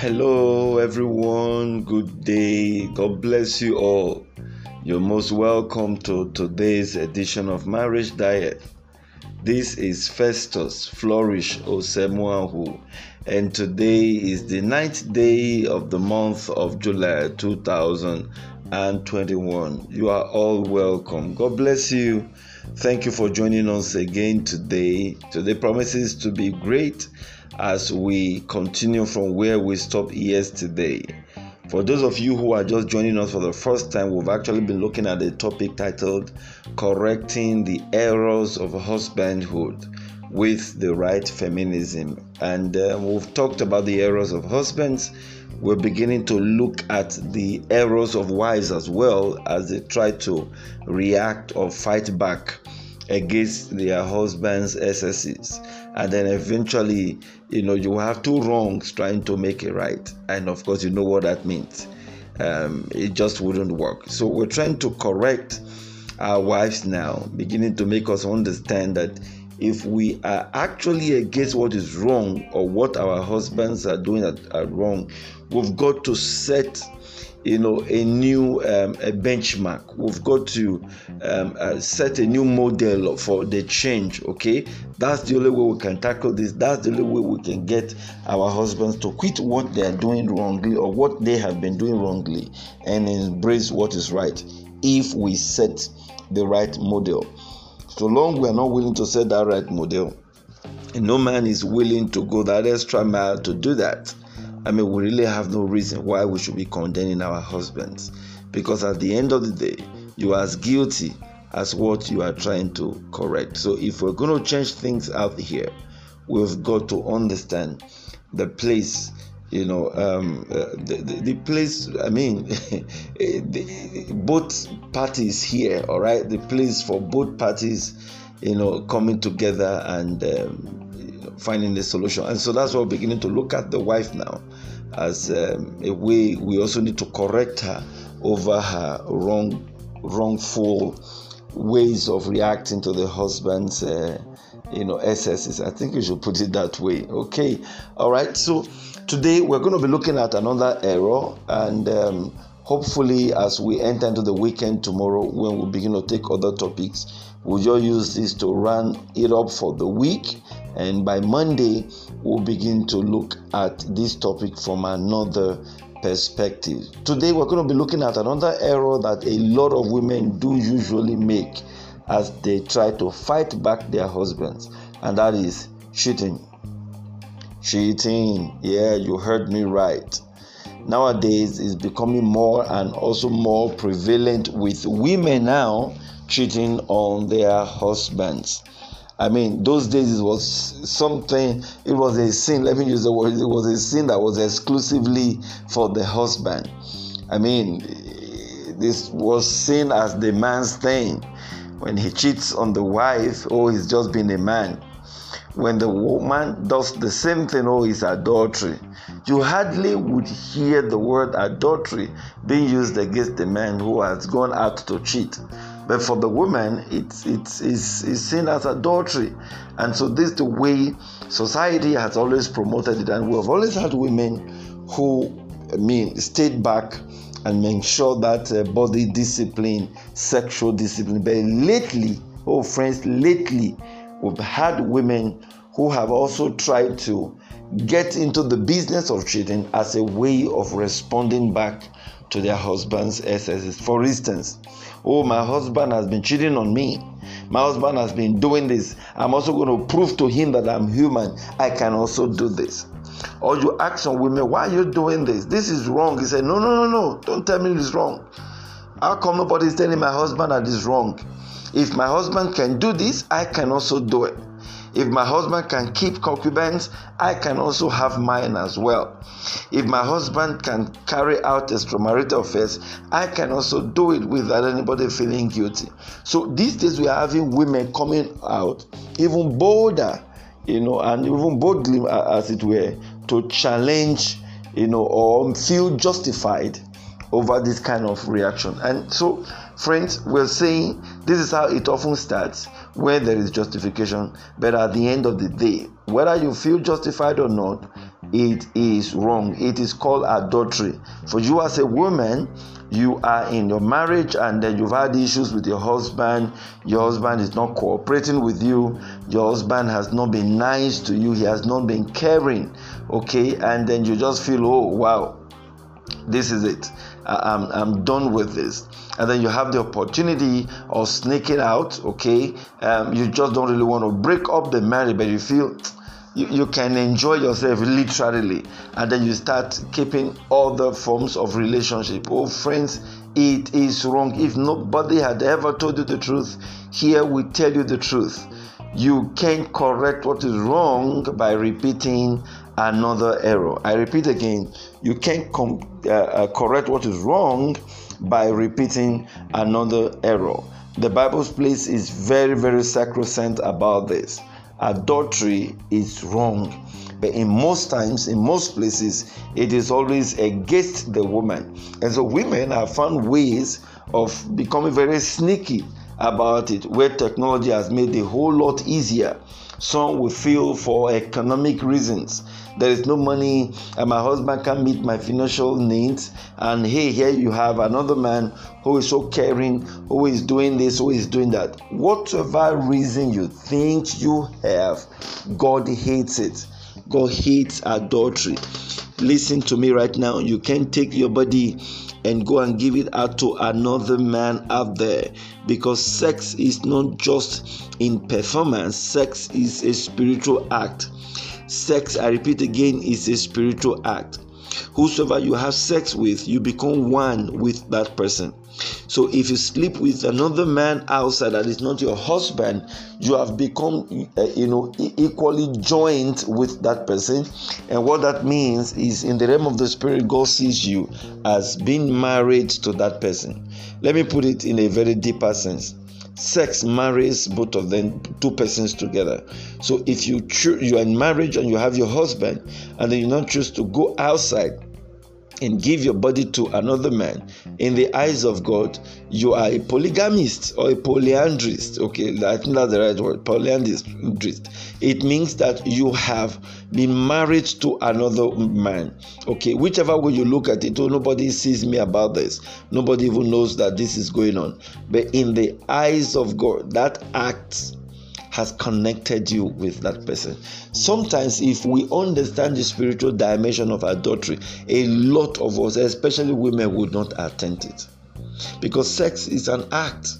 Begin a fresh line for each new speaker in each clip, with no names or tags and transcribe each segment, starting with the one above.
Hello, everyone. Good day. God bless you all. You're most welcome to today's edition of Marriage Diet. This is Festus Flourish Osemuahu, and today is the ninth day of the month of July 2021. You are all welcome. God bless you. Thank you for joining us again today. Today promises to be great as we continue from where we stopped yesterday. For those of you who are just joining us for the first time, we've actually been looking at a topic titled Correcting the Errors of Husbandhood with the Right Feminism. And uh, we've talked about the errors of husbands. We're beginning to look at the errors of wives as well as they try to react or fight back against their husband's excesses. And then eventually you know you have two wrongs trying to make it right. And of course you know what that means. Um, it just wouldn't work. So we're trying to correct our wives now beginning to make us understand that if we are actually against what is wrong or what our husbands are doing that are wrong we've got to set you know a new um, a benchmark. We've got to um, uh, set a new model for the change okay? That's the only way we can tackle this. That's the only way we can get our husbands to quit what they are doing wrongly or what they have been doing wrongly and embrace what is right if we set the right model. So long we are not willing to set that right model no man is willing to go that extra mile to do that I mean, we really have no reason why we should be condemning our husbands because at the end of the day, you are as guilty as what you are trying to correct. So, if we're going to change things out here, we've got to understand the place you know um, uh, the, the, the, place i mean the, both parties here all right the place for both parties you know coming together and um, finding the solution. And so that's why we're beginning to look at the wife now as um, a way we also need to correct her over her wrong, wrongful ways of reacting to the husband's, uh, you know, excesses. I think you should put it that way. Okay, all right. So today we're going to be looking at another error and. Um, hopefully as we enter into the weekend tomorrow when we begin to take other topics we'll just use this to run it up for the week and by monday we'll begin to look at this topic from another perspective. Today we're going to be looking at another error that a lot of women do usually make as they try to fight back their husbands and that is cheating. Cheating. Yeah you heard me right. Nowadays is becoming more and also more prevalent with women now cheating on their husbands. I mean, those days it was something, it was a sin, let me use the word, it was a sin that was exclusively for the husband. I mean, this was seen as the man's thing. When he cheats on the wife, oh, he's just been a man. When the woman does the same thing, oh, it's adultery. You hardly would hear the word adultery being used against the man who has gone out to cheat. But for the woman, it's, it's, it's, it's seen as adultery. And so, this is the way society has always promoted it. And we have always had women who, I mean, stayed back and make sure that uh, body discipline, sexual discipline. But lately, oh friends, lately, we've had women who have also tried to get into the business of cheating as a way of responding back to their husband's excesses. For instance, oh, my husband has been cheating on me. My husband has been doing this. I'm also going to prove to him that I'm human. I can also do this. Or you ask some women, why are you doing this? This is wrong. He said, no, no, no, no. Don't tell me it's wrong. How come nobody is telling my husband that it's wrong? If my husband can do this, I can also do it. If my husband can keep concubines, I can also have mine as well. If my husband can carry out extramarital affairs, I can also do it without anybody feeling guilty. So these days we are having women coming out even bolder, you know, and even boldly, uh, as it were, to challenge, you know, or feel justified over this kind of reaction. And so, friends, we're saying this is how it often starts where there is justification. But at the end of the day, whether you feel justified or not, it is wrong. It is called adultery. For you as a woman, you are in your marriage and then you've had issues with your husband your husband is not cooperating with you your husband has not been nice to you he has not been caring okay and then you just feel oh wow this is it I'm, I'm done with this. And then you have the opportunity of sneaking out okay? Um, you just don't really want to break up the marriage but you feel you, you can enjoy yourself literally. And then you start keeping other forms of relationship. Oh friends it is wrong. If nobody had ever told you the truth here we tell you the truth. You can't correct what is wrong by repeating another error i repeat again you can't com- uh, uh, correct what is wrong by repeating another error the bible's place is very very sacrosanct about this adultery is wrong. But in most times, in most places, it is always against the woman. And so women have found ways of becoming very sneaky about it, where technology has made a whole lot easier. Some will feel for economic reasons there is no money and my husband can't meet my financial needs. And hey here you have another man who is so caring who is doing this who is doing that. Whatever reason you think you have god hates it. God hates adultery. Listen to me right now. You can't take your body and go and give it out to another man out there because sex is not just in performance. Sex is a spiritual act Sex, I repeat again, is a spiritual act. Whosoever you have sex with, you become one with that person. So if you sleep with another man outside that is not your husband, you have become, uh, you know, equally joined with that person. And what that means is, in the realm of the spirit, God sees you as being married to that person. Let me put it in a very deeper sense sex marries both of them two persons together. So if you choose you are in marriage and you have your husband and then you don't choose to go outside and give your body to another man, in the eyes of God, you are a polygamist or a polyandrist. Okay, I think that's the right word, polyandrist. It means that you have been married to another man. Okay, whichever way you look at it, oh, nobody sees me about this. Nobody even knows that this is going on. But in the eyes of God, that act has connected you with that person. Sometimes, if we understand the spiritual dimension of adultery, a lot of us, especially women, would not attempt it. Because sex is an act,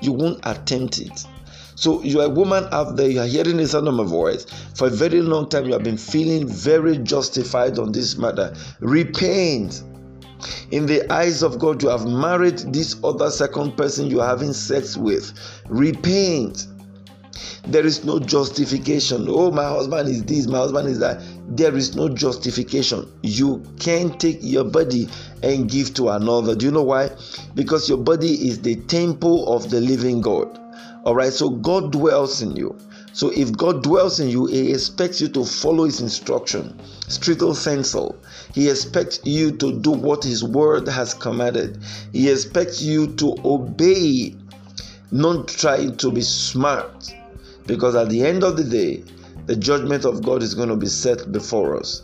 you won't attempt it. So you are a woman out there, you are hearing the sound of my voice. For a very long time, you have been feeling very justified on this matter. Repent. In the eyes of God, you have married this other second person you are having sex with. Repent. There is no justification. Oh, my husband is this, my husband is that. There is no justification. You can't take your body and give to another. Do you know why? Because your body is the temple of the living God. All right, so God dwells in you. So if God dwells in you, He expects you to follow His instruction, stricto sensu. He expects you to do what His word has commanded. He expects you to obey, not trying to be smart. Because at the end of the day, the judgment of God is going to be set before us.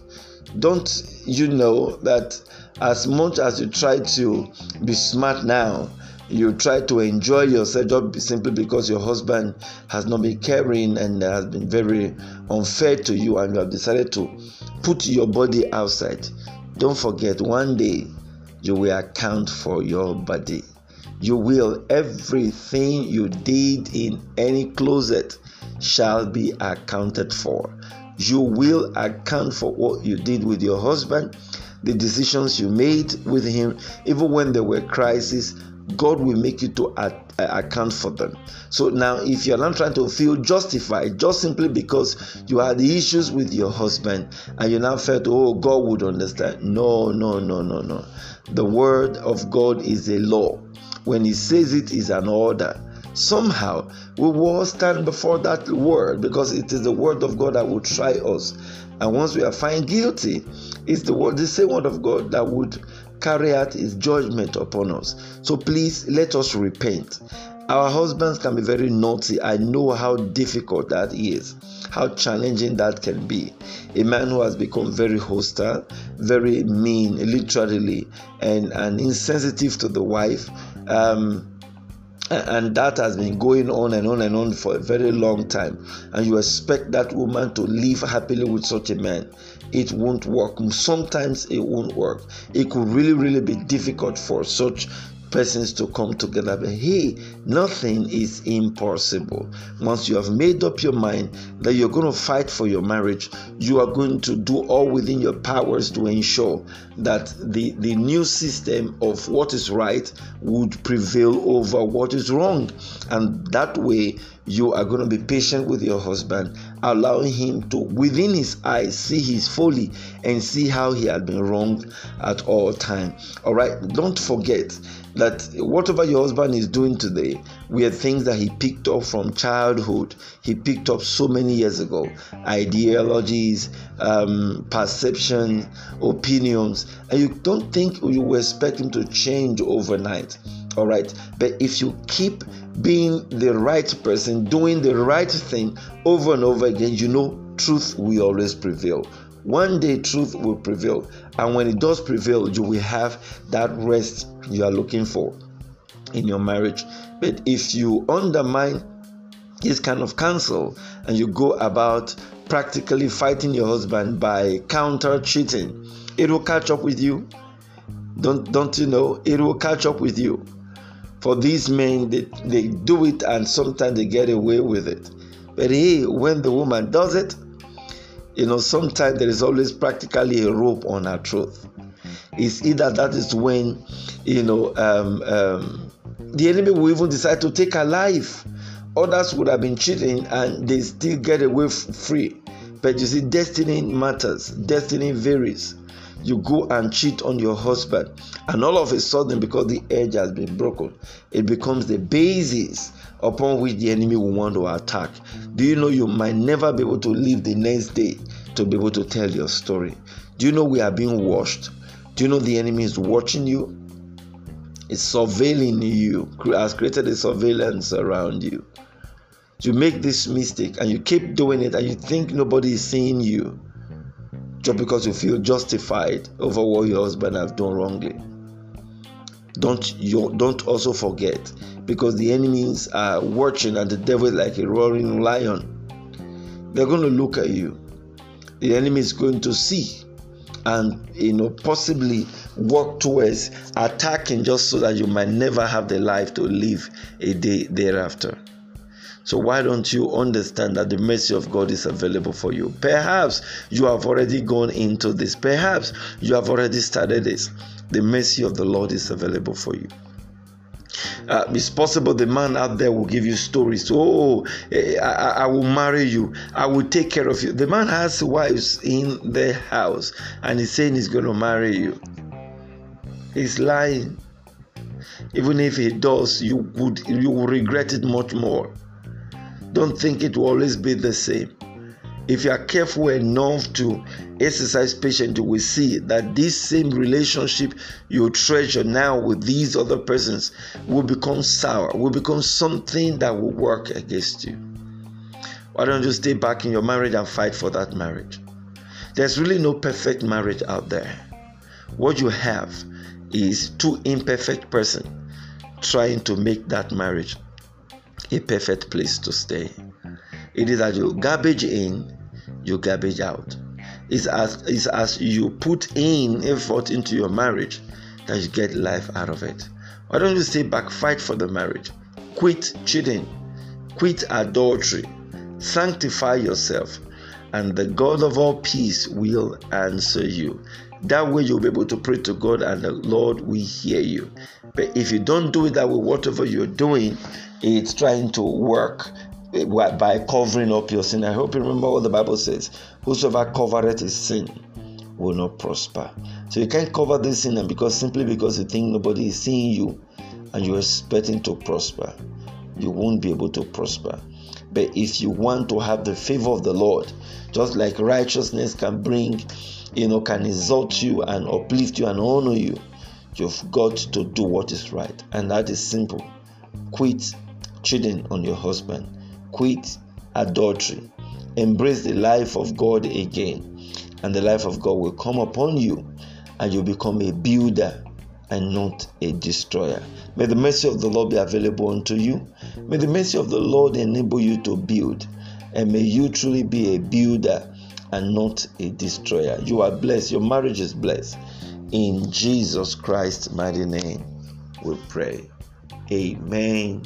Don't you know that as much as you try to be smart now, you try to enjoy yourself just simply because your husband has not been caring and has been very unfair to you, and you have decided to put your body outside. Don't forget, one day you will account for your body. You will. Everything you did in any closet shall be accounted for. You will account for what you did with your husband, the decisions you made with him, even when there were crises. God will make you to account for them. So now, if you're not trying to feel justified just simply because you had issues with your husband and you now felt, oh, God would understand. No, no, no, no, no. The word of God is a law. When He says it is an order somehow we will stand before that word because it is the word of God that will try us. And once we are found guilty, it's the word, the same word of God that would carry out his judgment upon us. So please let us repent. Our husbands can be very naughty. I know how difficult that is, how challenging that can be. A man who has become very hostile, very mean, literally, and, and insensitive to the wife. Um, and that has been going on and on and on for a very long time. And you expect that woman to live happily with such a man. It won't work. Sometimes it won't work. It could really really be difficult for such persons to come together. But hey, nothing is impossible. Once you have made up your mind that you're going to fight for your marriage, you are going to do all within your powers to ensure that the, the new system of what is right would prevail over what is wrong. And that way, you are going to be patient with your husband, allowing him to, within his eyes, see his folly and see how he had been wronged at all time. All right, don't forget that whatever your husband is doing today were things that he picked up from childhood. He picked up so many years ago ideologies, um, perceptions, opinions, and you don't think you expect him to change overnight. All right, but if you keep being the right person, doing the right thing over and over again, you know truth will always prevail. One day, truth will prevail. And when it does prevail, you will have that rest you are looking for in your marriage. But if you undermine this kind of counsel and you go about practically fighting your husband by counter cheating, it will catch up with you. Don't, don't you know? It will catch up with you. For these men, they, they do it and sometimes they get away with it. But hey, when the woman does it, you know, sometimes there is always practically a rope on her truth. It's either that is when, you know, um, um, the enemy will even decide to take her life. Others would have been cheating and they still get away f- free. But you see, destiny matters, destiny varies. You go and cheat on your husband, and all of a sudden, because the edge has been broken, it becomes the basis upon which the enemy will want to attack. Do you know you might never be able to live the next day to be able to tell your story? Do you know we are being watched? Do you know the enemy is watching you? It's surveilling you, has created a surveillance around you. You make this mistake and you keep doing it and you think nobody is seeing you just because you feel justified over what your husband has done wrongly. Don't you don't also forget because the enemies are watching and the devil is like a roaring lion. They're going to look at you. The enemy is going to see and you know possibly work towards attacking just so that you might never have the life to live a day thereafter. So why don't you understand that the mercy of God is available for you? Perhaps you have already gone into this. Perhaps you have already started this. The mercy of the Lord is available for you. Uh, it's possible the man out there will give you stories. Oh, eh, I, I, will marry you. I will take care of you. The man has wives in the house and he's saying he's going to marry you. He's lying. Even if he does, you would you will regret it much more. Don't think it will always be the same. If you are careful enough to exercise patience, you will see that this same relationship you treasure now with these other persons will become sour, will become something that will work against you. Why don't you stay back in your marriage and fight for that marriage? There's really no perfect marriage out there. What you have is two imperfect persons trying to make that marriage a perfect place to stay. It is as you garbage in, you garbage out. It's as, it's as you put in effort into your marriage that you get life out of it. Why don't you stay back, fight for the marriage? Quit cheating, quit adultery, sanctify yourself, and the God of all peace will answer you. That way, you'll be able to pray to God, and the Lord will hear you. But if you don't do it that way, whatever you're doing, it's trying to work eh, by covering up your sin. I hope you remember what the Bible says Whosoever covereth his sin will not prosper. So you can't cover this sin and because simply because you think nobody is seeing you and you're expecting to prosper, you won't be able to prosper. But if you want to have the favor of the Lord, just like righteousness can bring, you know, can exalt you and uplift you and honor you, you've got to do what is right. And that is simple. Quit cheating on your husband. Quit adultery. Embrace the life of God again, and the life of God will come upon you, and you become a builder and not a destroyer. May the mercy of the Lord be available unto you. May the mercy of the Lord enable you to build, and may you truly be a builder and not a destroyer. You are blessed. Your marriage is blessed. In Jesus Christ's mighty name, we pray. Amen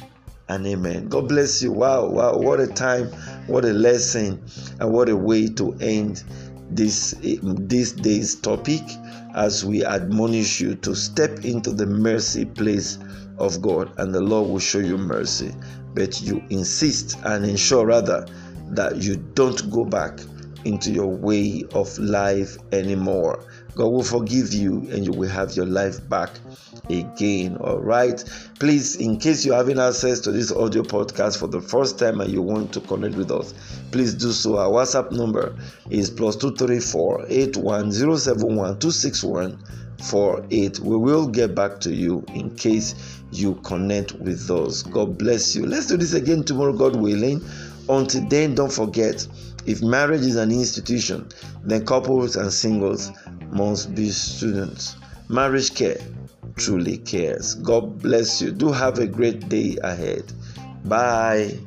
and amen. God bless you. Wow, wow, what a time, what a lesson, and what a way to end this this day's topic as we admonish you to step into the mercy place of God, and the Lord will show you mercy. But you insist and ensure rather that you don't go back into your way of life anymore. God will forgive you and you will have your life back again. All right. Please, in case you're having access to this audio podcast for the first time and you want to connect with us, please do so. Our WhatsApp number is plus 234 81071 261 We will get back to you in case you connect with us. God bless you. Let's do this again tomorrow, God willing. Until then, don't forget if marriage is an institution, then couples and singles must be students. Marriage care truly cares. God bless you. Do have a great day ahead. Bye.